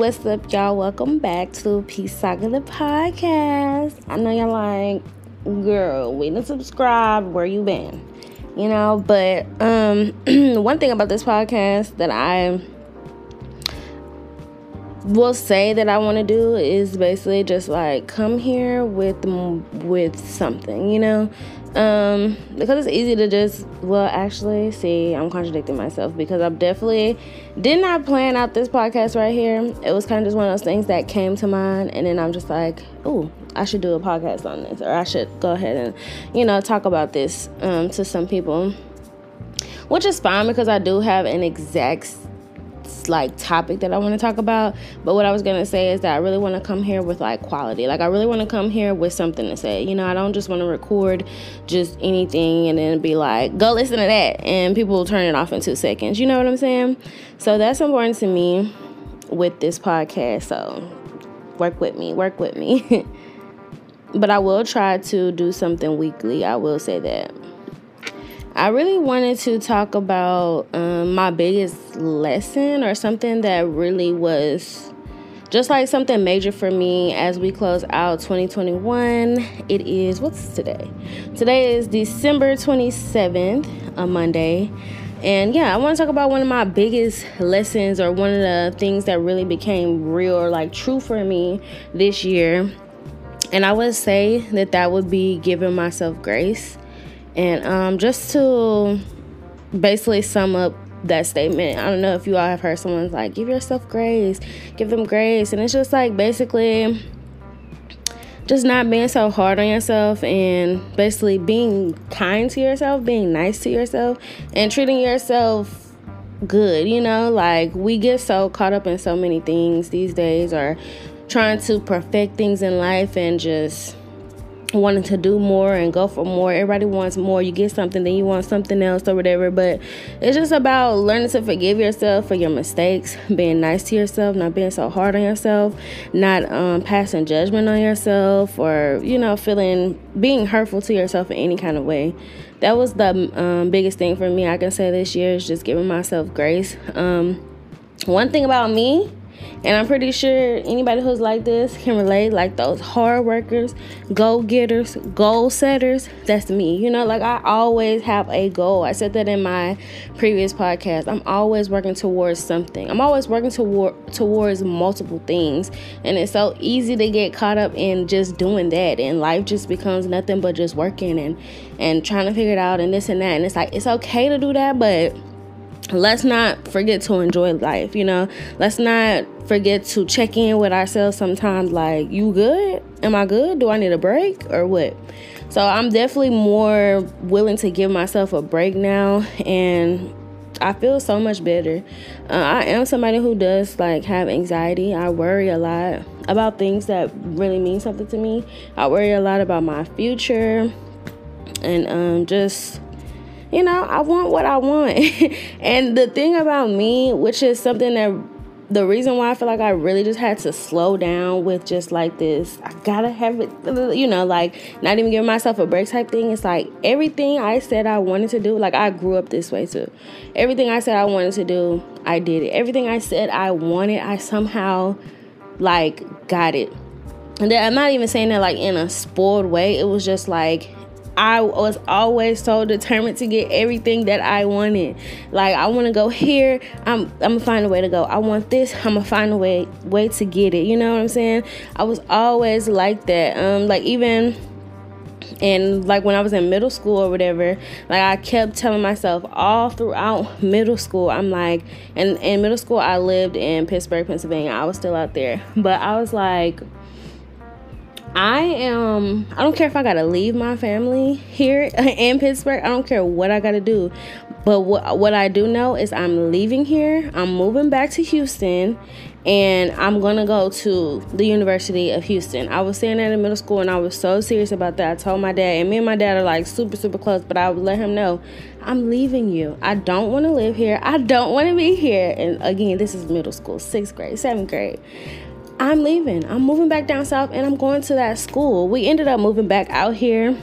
What's up, y'all? Welcome back to Peace Saga the podcast. I know y'all like, girl, we didn't subscribe. Where you been? You know, but um, one thing about this podcast that I will say that I want to do is basically just like come here with with something, you know, um, because it's easy to just well actually see I'm contradicting myself because I definitely did not plan out this podcast right here. It was kind of just one of those things that came to mind, and then I'm just like, oh, I should do a podcast on this, or I should go ahead and you know talk about this um, to some people, which is fine because I do have an exact like topic that I want to talk about. But what I was gonna say is that I really want to come here with like quality. Like I really want to come here with something to say. You know, I don't just want to record just anything and then be like, go listen to that, and people will turn it off in two seconds. You know what I'm saying? So that's important to me with this podcast. So work with me, work with me. but I will try to do something weekly. I will say that. I really wanted to talk about um, my biggest lesson or something that really was just like something major for me as we close out 2021. It is, what's today? Today is December 27th, a Monday. And yeah, I want to talk about one of my biggest lessons or one of the things that really became real or like true for me this year. And I would say that that would be giving myself grace and um, just to basically sum up that statement, I don't know if you all have heard someone's like, give yourself grace, give them grace. And it's just like basically just not being so hard on yourself and basically being kind to yourself, being nice to yourself, and treating yourself good. You know, like we get so caught up in so many things these days or trying to perfect things in life and just wanting to do more and go for more. Everybody wants more. You get something, then you want something else or whatever. But it's just about learning to forgive yourself for your mistakes, being nice to yourself, not being so hard on yourself, not um, passing judgment on yourself, or you know, feeling being hurtful to yourself in any kind of way. That was the um, biggest thing for me. I can say this year is just giving myself grace. Um, one thing about me and I'm pretty sure anybody who's like this can relate, like those hard workers, go getters, goal setters. That's me. You know, like I always have a goal. I said that in my previous podcast. I'm always working towards something. I'm always working toward towards multiple things. And it's so easy to get caught up in just doing that. And life just becomes nothing but just working and and trying to figure it out and this and that. And it's like it's okay to do that, but let's not forget to enjoy life you know? Let's not forget to check in with ourselves sometimes like you good? Am i good? Do i need a break or what? So i'm definitely more willing to give myself a break now and i feel so much better. Uh, i am somebody who does like have anxiety. I worry a lot about things that really mean something to me. I worry a lot about my future and um, just you know, I want what I want. and the thing about me, which is something that the reason why I feel like I really just had to slow down with just like this, I gotta have it, you know, like not even giving myself a break type thing. It's like everything I said I wanted to do, like I grew up this way too. Everything I said I wanted to do, I did it. Everything I said I wanted, I somehow like got it. And I'm not even saying that like in a spoiled way. It was just like I was always so determined to get everything that I wanted. Like I want to go here, I'm I'm gonna find a way to go. I want this, I'm gonna find a way way to get it. You know what I'm saying? I was always like that. Um, like even and like when I was in middle school or whatever, like I kept telling myself all throughout middle school, I'm like, and in middle school I lived in Pittsburgh, Pennsylvania. I was still out there, but I was like I am I don't care if I gotta leave my family here in Pittsburgh. I don't care what I gotta do. But what what I do know is I'm leaving here. I'm moving back to Houston and I'm gonna go to the University of Houston. I was saying that in middle school and I was so serious about that. I told my dad, and me and my dad are like super, super close, but I would let him know I'm leaving you. I don't wanna live here. I don't wanna be here. And again, this is middle school, sixth grade, seventh grade. I'm leaving. I'm moving back down south and I'm going to that school. We ended up moving back out here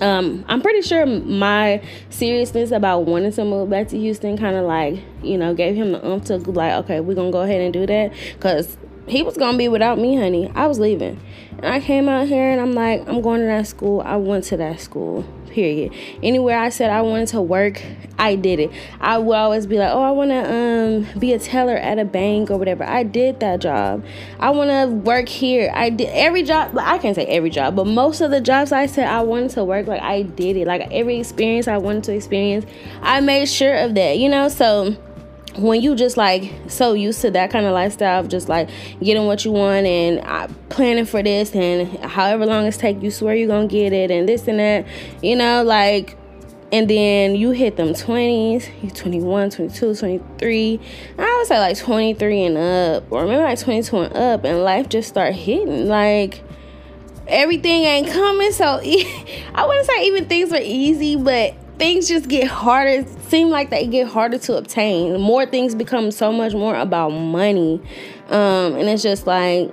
um, I'm pretty sure my seriousness about wanting to move back to Houston kind of like, you know, gave him the umph to like, okay, we're gonna go ahead and do that because he was gonna be without me, honey. I was leaving, and I came out here and I'm like, I'm going to that school. I went to that school period. Anywhere I said I wanted to work, I did it. I would always be like, oh, I want to um, be a teller at a bank or whatever. I did that job. I want to work here. I did every job. I can't say every job, but most of the jobs I said I wanted to work, like I did it. Like every experience I wanted to experience, I made sure of that, you know? So when you just like so used to that kind of lifestyle of just like getting what you want and uh, planning for this and however long it's take you swear you're gonna get it and this and that you know like and then you hit them 20s you 21 22 23 i would say like 23 and up or maybe like 22 and up and life just start hitting like everything ain't coming. So i wouldn't say even things were easy but things just get harder. Seem like they get harder to obtain. More things become so much more about money. Um, and it's just like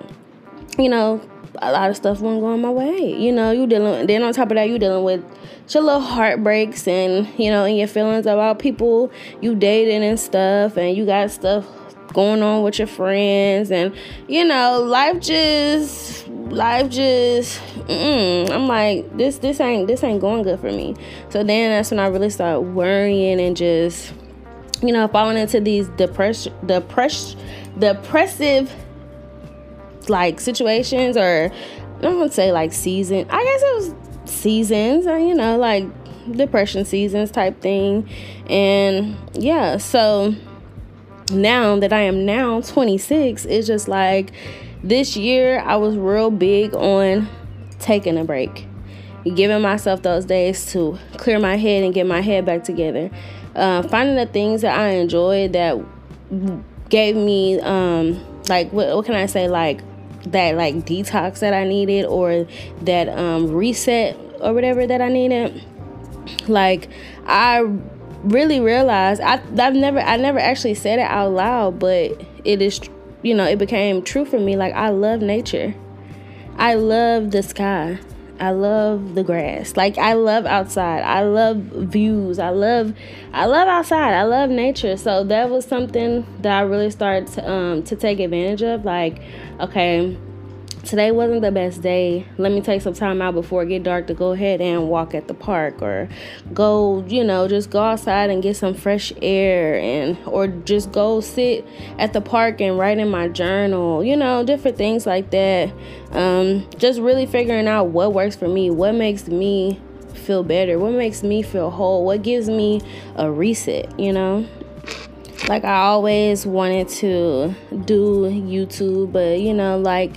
you know a lot of stuff won't go on my way. You know you dealing then on top of that you dealing with your little heartbreaks and you know and your feelings about people you dating and stuff. And you got stuff going on with your friends and you know life just life just I'm like this this ain't this ain't going good for me. So then that's when I really start worrying and just you know falling into these depression depress depressive like situations or I don't want to say like season I guess it was seasons or you know like depression seasons type thing. And yeah so now that I am now 26, it's just like this year I was real big on taking a break, giving myself those days to clear my head and get my head back together. Uh, finding the things that I enjoyed that gave me, um, like, what, what can I say, like, that like detox that I needed or that um, reset or whatever that I needed. Like, I really realized I I've never I never actually said it out loud, but it is you know, it became true for me like I love nature. I love the sky. I love the grass. Like I love outside. I love views. I love I love outside. I love nature. So that was something that I really started to um to take advantage of like okay, today wasn't the best day. Let me take some time out before it get dark to go ahead and walk at the park or go, you know, just go outside and get some fresh air and or just go sit at the park and write in my journal, you know, different things like that. Um, just really figuring out what works for me, what makes me feel better, what makes me feel whole, what gives me a reset, you know like I always wanted to do YouTube, but you know, like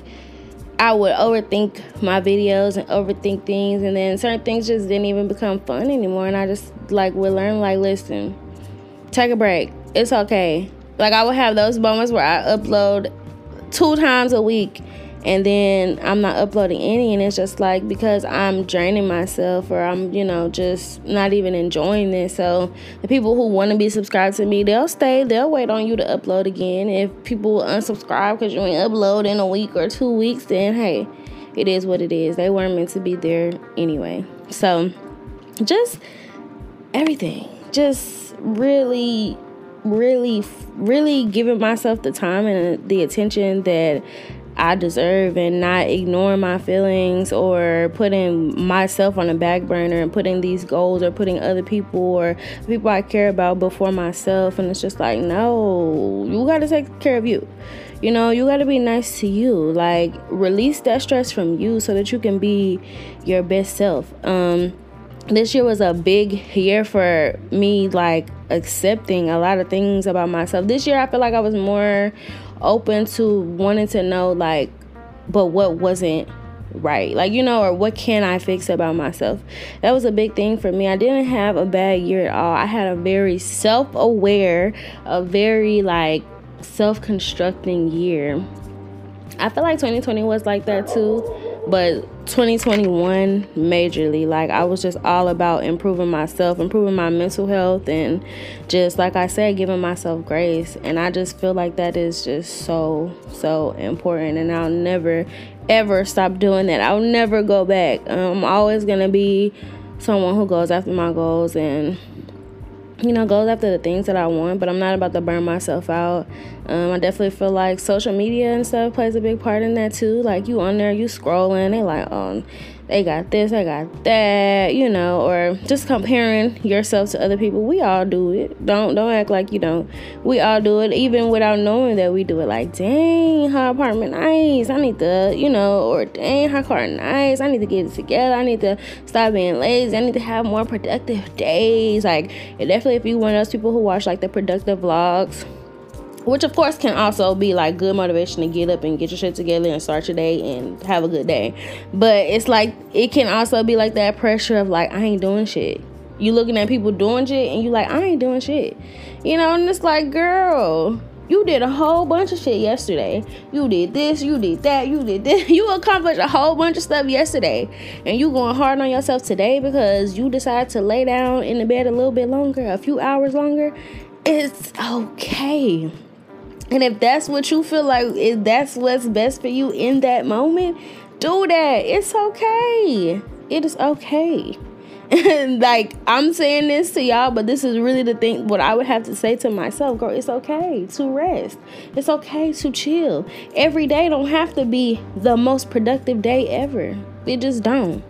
I would overthink my videos and overthink things, and then certain things just didn't even become fun anymore. And I just like would learn, like, listen, take a break. It's okay. Like I would have those moments where I upload two times a week and then I'm not uploading any and it's just like because I'm draining myself or I'm you know just not even enjoying this so the people who want to be subscribed to me they'll stay they'll wait on you to upload again. If people unsubscribe because you ain't upload in a week or two weeks then hey it is what it is. They weren't meant to be there anyway. So just everything. Just really really really giving myself the time and the attention that I deserve and not ignoring my feelings or putting myself on the back burner and putting these goals or putting other people or people I care about before myself. And it's just like, no, you got to take care of you. You know, you got to be nice to you. Like, release that stress from you so that you can be your best self. Um, this year was a big year for me, like accepting a lot of things about myself. This year, I feel like I was more open to wanting to know like but what wasn't right? Like you know or what can i fix about myself? That was a big thing for me. I didn't have a bad year at all. I had a very self-aware a very like self-constructing year. I feel like 2020 was like that too but 2021 majorly like i was just all about improving myself improving my mental health and just like i said giving myself grace. And i just feel like that is just so so important and i'll never ever stop doing that. I'll never go back. I'm always gonna be someone who goes after my goals and you know, goes after the things that I want, but I'm not about to burn myself out. Um, I definitely feel like social media and stuff plays a big part in that too. Like you on there, you scrolling, they like, oh, they got this, I got that, you know, or just comparing yourself to other people. We all do it. Don't don't act like you don't. We all do it, even without knowing that we do it. Like, dang, her apartment nice. I need to, you know, or dang, her car nice. I need to get it together. I need to stop being lazy. I need to have more productive days. Like, definitely, if you one of those people who watch like the productive vlogs which of course can also be like good motivation to get up and get your shit together and start your day and have a good day but it's like it can also be like that pressure of like i ain't doing shit you looking at people doing shit and you like i ain't doing shit you know and it's like girl you did a whole bunch of shit yesterday. You did this, you did that, you did this. You accomplished a whole bunch of stuff yesterday. And you going hard on yourself today because you decided to lay down in the bed a little bit longer, a few hours longer. It's okay. And if that's what you feel like, if that's what's best for you in that moment, do that. It's okay. It is okay. Like I'm saying this to y'all, but this is really the thing what I would have to say to myself, girl, it's okay to rest. It's okay to chill. Every day don't have to be the most productive day ever. It just don't.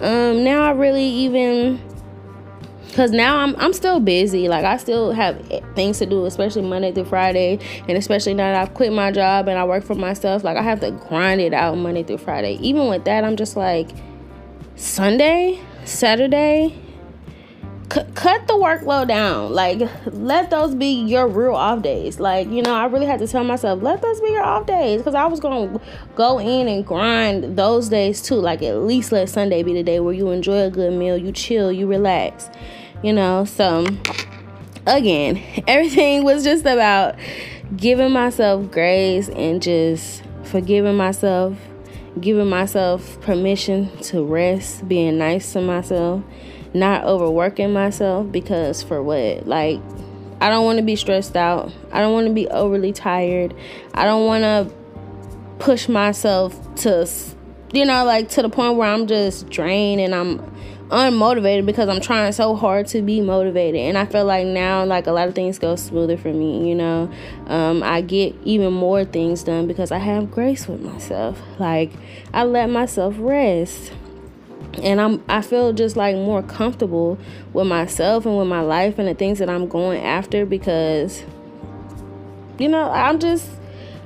Um now I really even Cause now I'm I'm still busy. Like I still have things to do, especially Monday through Friday, and especially now that I've quit my job and I work for myself. Like I have to grind it out Monday through Friday. Even with that, I'm just like Sunday, Saturday. C- cut the workload down. Like let those be your real off days. Like you know, I really had to tell myself let those be your off days because I was gonna go in and grind those days too. Like at least let Sunday be the day where you enjoy a good meal, you chill, you relax you know so again everything was just about giving myself grace and just forgiving myself giving myself permission to rest being nice to myself not overworking myself because for what? Like i don't want to be stressed out. I don't want to be overly tired. I don't want to push myself to you know like to the point where i'm just drained and i'm unmotivated because I'm trying so hard to be motivated. And I feel like now, like a lot of things go smoother for me, you know. Um, I get even more things done because I have grace with myself. Like, I let myself rest. And I'm I feel just like more comfortable with myself and with my life and the things that I'm going after because you know, I'm just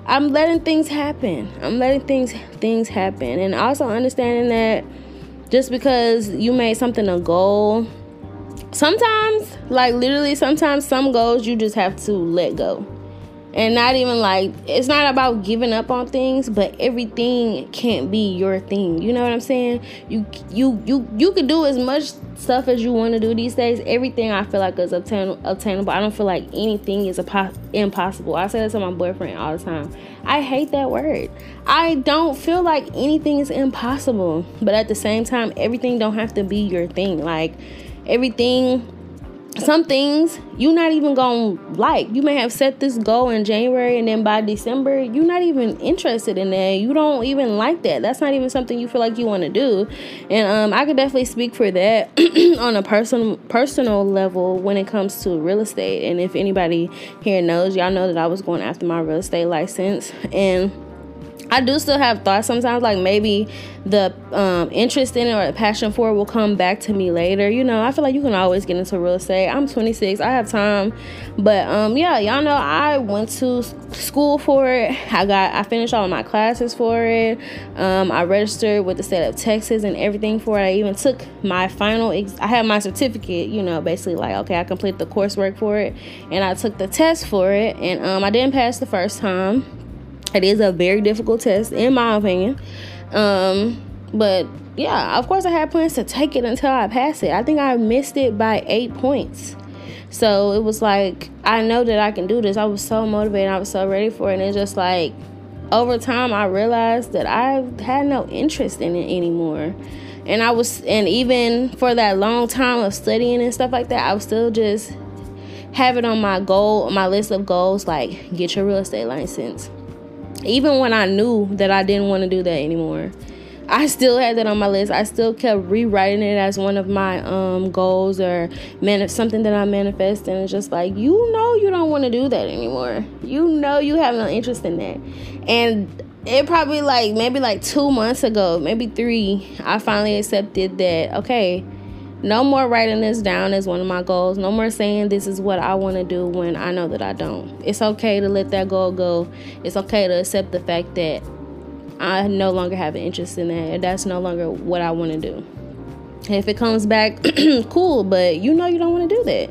I'm letting things happen. I'm letting things things happen and also understanding that just because you made something a goal. Sometimes like literally sometimes some goals you just have to let go and not even like it's not about giving up on things but everything can't be your thing. You know what i'm saying? You you you you can do as much stuff as you want to do these days. Everything i feel like is obtain- attainable. I don't feel like anything is po- impossible. I say that to my boyfriend all the time. I hate that word. I don't feel like anything is impossible but at the same time everything don't have to be your thing. Like everything some things you're not even gonna like. You may have set this goal in January and then by December, you're not even interested in that. You don't even like that. That's not even something you feel like you want to do. And um, I could definitely speak for that on a personal personal level when it comes to real estate. And if anybody here knows, y'all know that I was going after my real estate license and I do still have thoughts sometimes, like maybe the um, interest in it or the passion for it will come back to me later. You know, I feel like you can always get into real estate. I'm 26, I have time, but um, yeah, y'all know I went to school for it. I got, I finished all of my classes for it. Um, I registered with the state of Texas and everything for it. I even took my final. Ex- I had my certificate. You know, basically like okay, I completed the coursework for it, and I took the test for it, and um, I didn't pass the first time it is a very difficult test, in my opinion. Um, but yeah, of course, I had plans to take it until I pass it. I think I missed it by eight points. So it was like, I know that I can do this. I was so motivated. I was so ready for it. And it's just like, over time, I realized that I had no interest in it anymore. And I was, and even for that long time of studying and stuff like that, I was still just have it on my goal, my list of goals, like get your real estate license even when I knew that I didn't want to do that anymore, I still had that on my list. I still kept rewriting it as one of my um, goals or man, something that I manifest. And it's just like, you know, you don't want to do that anymore. You know, you have no interest in that. And it probably like maybe like two months ago, maybe three, I finally accepted that, okay, no more writing this down as one of my goals. No more saying this is what I want to do when I know that I don't. It's okay to let that goal go. It's okay to accept the fact that I no longer have an interest in that. That's no longer what I want to do. if it comes back, cool, but you know you don't want to do that.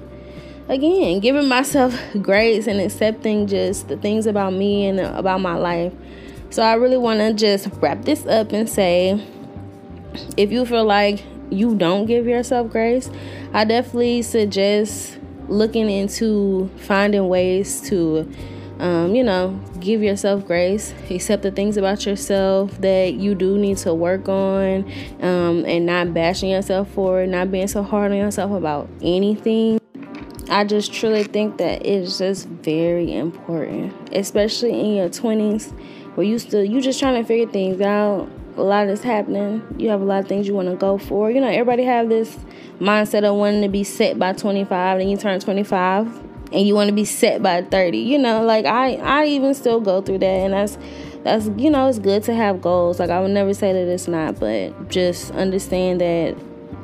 Again, giving myself grace and accepting just the things about me and about my life. So I really want to just wrap this up and say if you feel like you don't give yourself grace, I definitely suggest looking into finding ways to um, you know, give yourself grace, accept the things about yourself that you do need to work on, um, and not bashing yourself for it, not being so hard on yourself about anything. I just truly think that it's just very important, especially in your 20s where you still you just trying to figure things out. A lot is happening. You have a lot of things you want to go for. You know, everybody have this mindset of wanting to be set by 25, and you turn 25 and you want to be set by 30 you know like i i even still go through that and that's that's you know it's good to have goals like i would never say that it's not but just understand that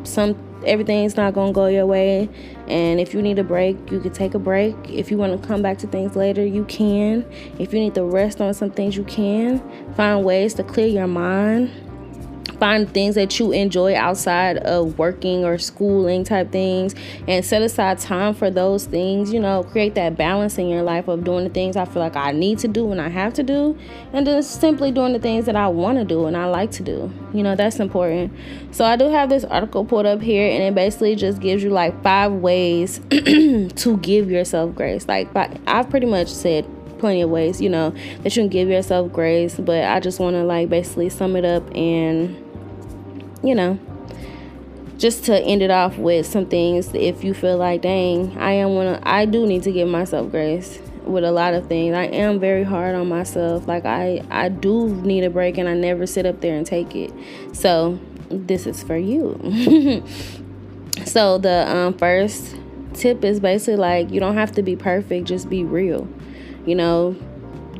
some everything's not gonna go your way and if you need a break you can take a break. If you want to come back to things later you can. If you need to rest on some things you can. Find ways to clear your mind find things that you enjoy outside of working or schooling type things and set aside time for those things you know create that balance in your life of doing the things i feel like i need to do and i have to do and then simply doing the things that i want to do and i like to do you know that's important so i do have this article pulled up here and it basically just gives you like five ways to give yourself grace like i've pretty much said plenty of ways, you know, that you can give yourself grace. But I just want to like basically sum it up and you know, just to end it off with some things if you feel like dang i am one i do need to give myself grace with a lot of things. I am very hard on myself. Like i i do need a break and i never sit up there and take it. So this is for you. So the um, first tip is basically like you don't have to be perfect just be real. You know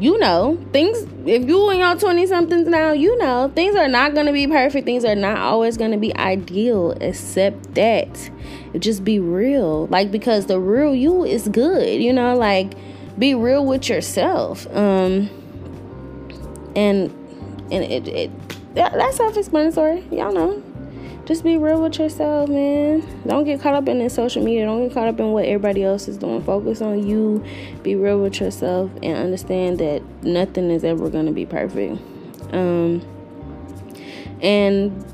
you know things if you in your 20 somethings now you know things are not going to be perfect. Things are not always going to be ideal except that just be real. Like because the real you is good you know like be real with yourself. Um and and it, it that, that's self-explanatory. Y'all know just be real with yourself, man. Don't get caught up in the social media. Don't get caught up in what everybody else is doing. Focus on you. Be real with yourself and understand that nothing is ever going to be perfect. Um, and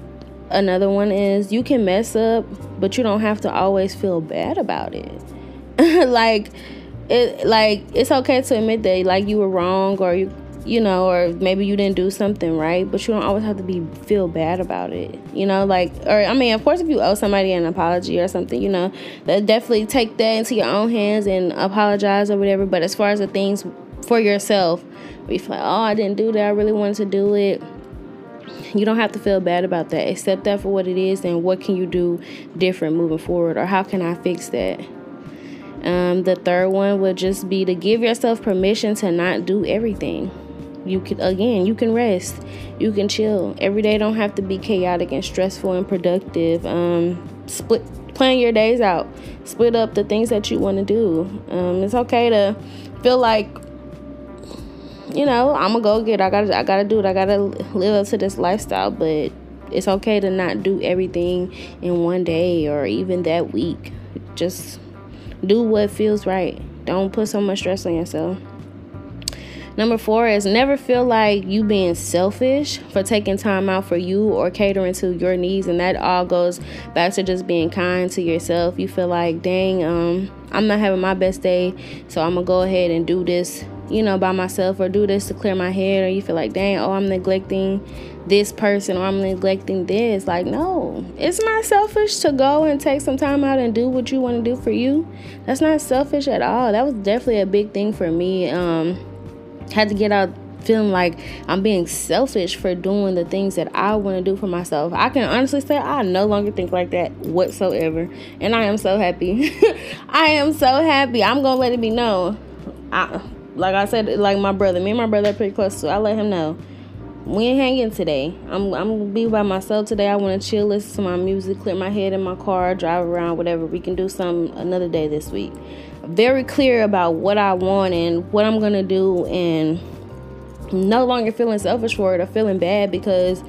another one is you can mess up, but you don't have to always feel bad about it. like it like it's okay to admit that like you were wrong or you you know, or maybe you didn't do something right, but you don't always have to be feel bad about it. You know, like or I mean, of course if you owe somebody an apology or something, you know, that definitely take that into your own hands and apologize or whatever. But as far as the things for yourself, we feel like, oh, I didn't do that, I really wanted to do it. You don't have to feel bad about that. Accept that for what it is and what can you do different moving forward or how can I fix that? Um, the third one would just be to give yourself permission to not do everything you can again you can rest. You can chill. Every day don't have to be chaotic and stressful and productive. Um split plan your days out. Split up the things that you want to do. Um it's okay to feel like you know i'm gonna go get i gotta i gotta do it. I gotta live up to this lifestyle but it's okay to not do everything in one day or even that week. Just do what feels right. Don't put so much stress on yourself Number four is never feel like you being selfish for taking time out for you or catering to your needs. And that all goes back to just being kind to yourself. You feel like, dang, um, I'm not having my best day, so I'm gonna go ahead and do this, you know, by myself or do this to clear my head. Or you feel like, dang, oh, I'm neglecting this person or I'm neglecting this. Like, no, it's not selfish to go and take some time out and do what you want to do for you. That's not selfish at all. That was definitely a big thing for me. Um, had to get out feeling like I'm being selfish for doing the things that I want to do for myself. I can honestly say I no longer think like that whatsoever. And I am so happy. I am so happy. I'm going to let it be known. I, like I said, like my brother, me and my brother are pretty close, so I let him know we ain't hanging today. I'm I'm gonna be by myself today. I want to chill, listen to my music, clear my head in my car, drive around, whatever. We can do some another day this week. Very clear about what I want and what I'm gonna do, and no longer feeling selfish for it or feeling bad because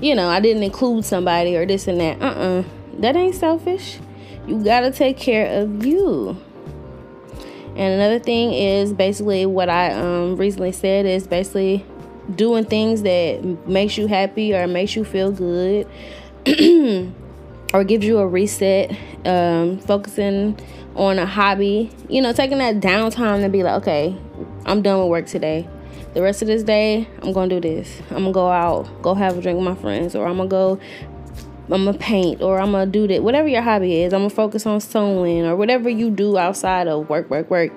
you know I didn't include somebody or this and that. Uh uh-uh. uh that ain't selfish. You gotta take care of you. And another thing is basically what I um, recently said is basically doing things that makes you happy or makes you feel good or gives you a reset um, focusing on a hobby you know taking that downtime to be like okay i'm done with work today. The rest of this day i'm gonna do this. I'm gonna go out go have a drink with my friends or i'm gonna go i'm gonna paint or i'm gonna do that. Whatever your hobby is i'm gonna focus on sewing or whatever you do outside of work work work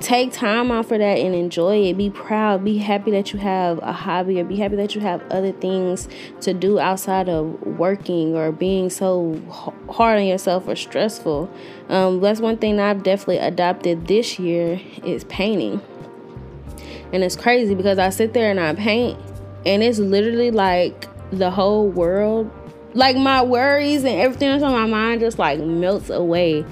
take time out for that and enjoy it. Be proud. Be happy that you have a hobby or be happy that you have other things to do outside of working or being so hard on yourself or stressful. Um, that's one thing I've definitely adopted this year is painting. And it's crazy because I sit there and I paint and it's literally like the whole world like my worries and everything that's on my mind just like melts away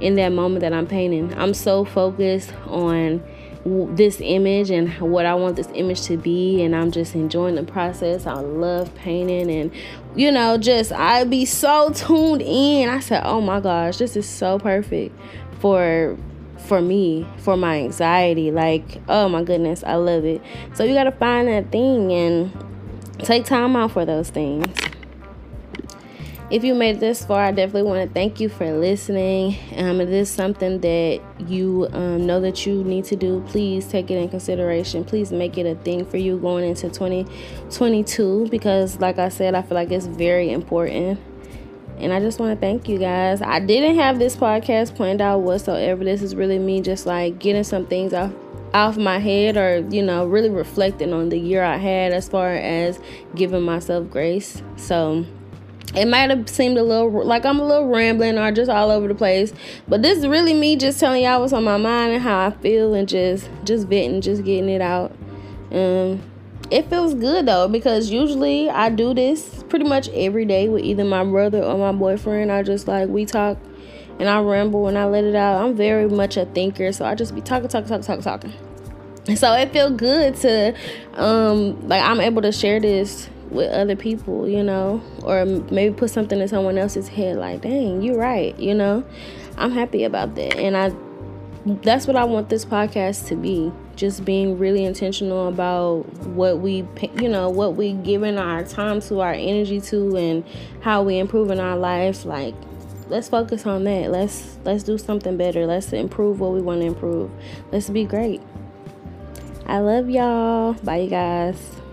in that moment that I'm painting. I'm so focused on this image and what I want this image to be and I'm just enjoying the process. I love painting and you know just I'd be so tuned in. I said, "Oh my gosh, this is so perfect for for me, for my anxiety. Like, oh my goodness, I love it." So you got to find that thing and take time out for those things. If you made this far, I definitely want to thank you for listening. Um, if this is something that you um, know that you need to do, please take it in consideration. Please make it a thing for you going into 2022 because, like I said, I feel like it's very important. And I just want to thank you guys. I didn't have this podcast planned out whatsoever. This is really me just like getting some things off off my head or you know really reflecting on the year I had as far as giving myself grace. So it might have seemed a little like I'm a little rambling or just all over the place, but this is really me just telling y'all what's on my mind and how I feel and just just venting, just getting it out. Um, it feels good though because usually I do this pretty much every day with either my brother or my boyfriend. I just like we talk and I ramble and I let it out. I'm very much a thinker, so I just be talking, talking, talking, talking, talking. So it feels good to um like I'm able to share this with other people, you know, or maybe put something in someone else's head like, dang, you're right, you know. I'm happy about that. And I that's what I want this podcast to be. Just being really intentional about what we, you know, what we giving our time to, our energy to, and how we improving our life. Like, let's focus on that. Let's let's do something better. Let's improve what we want to improve. Let's be great. I love y'all. Bye, you guys.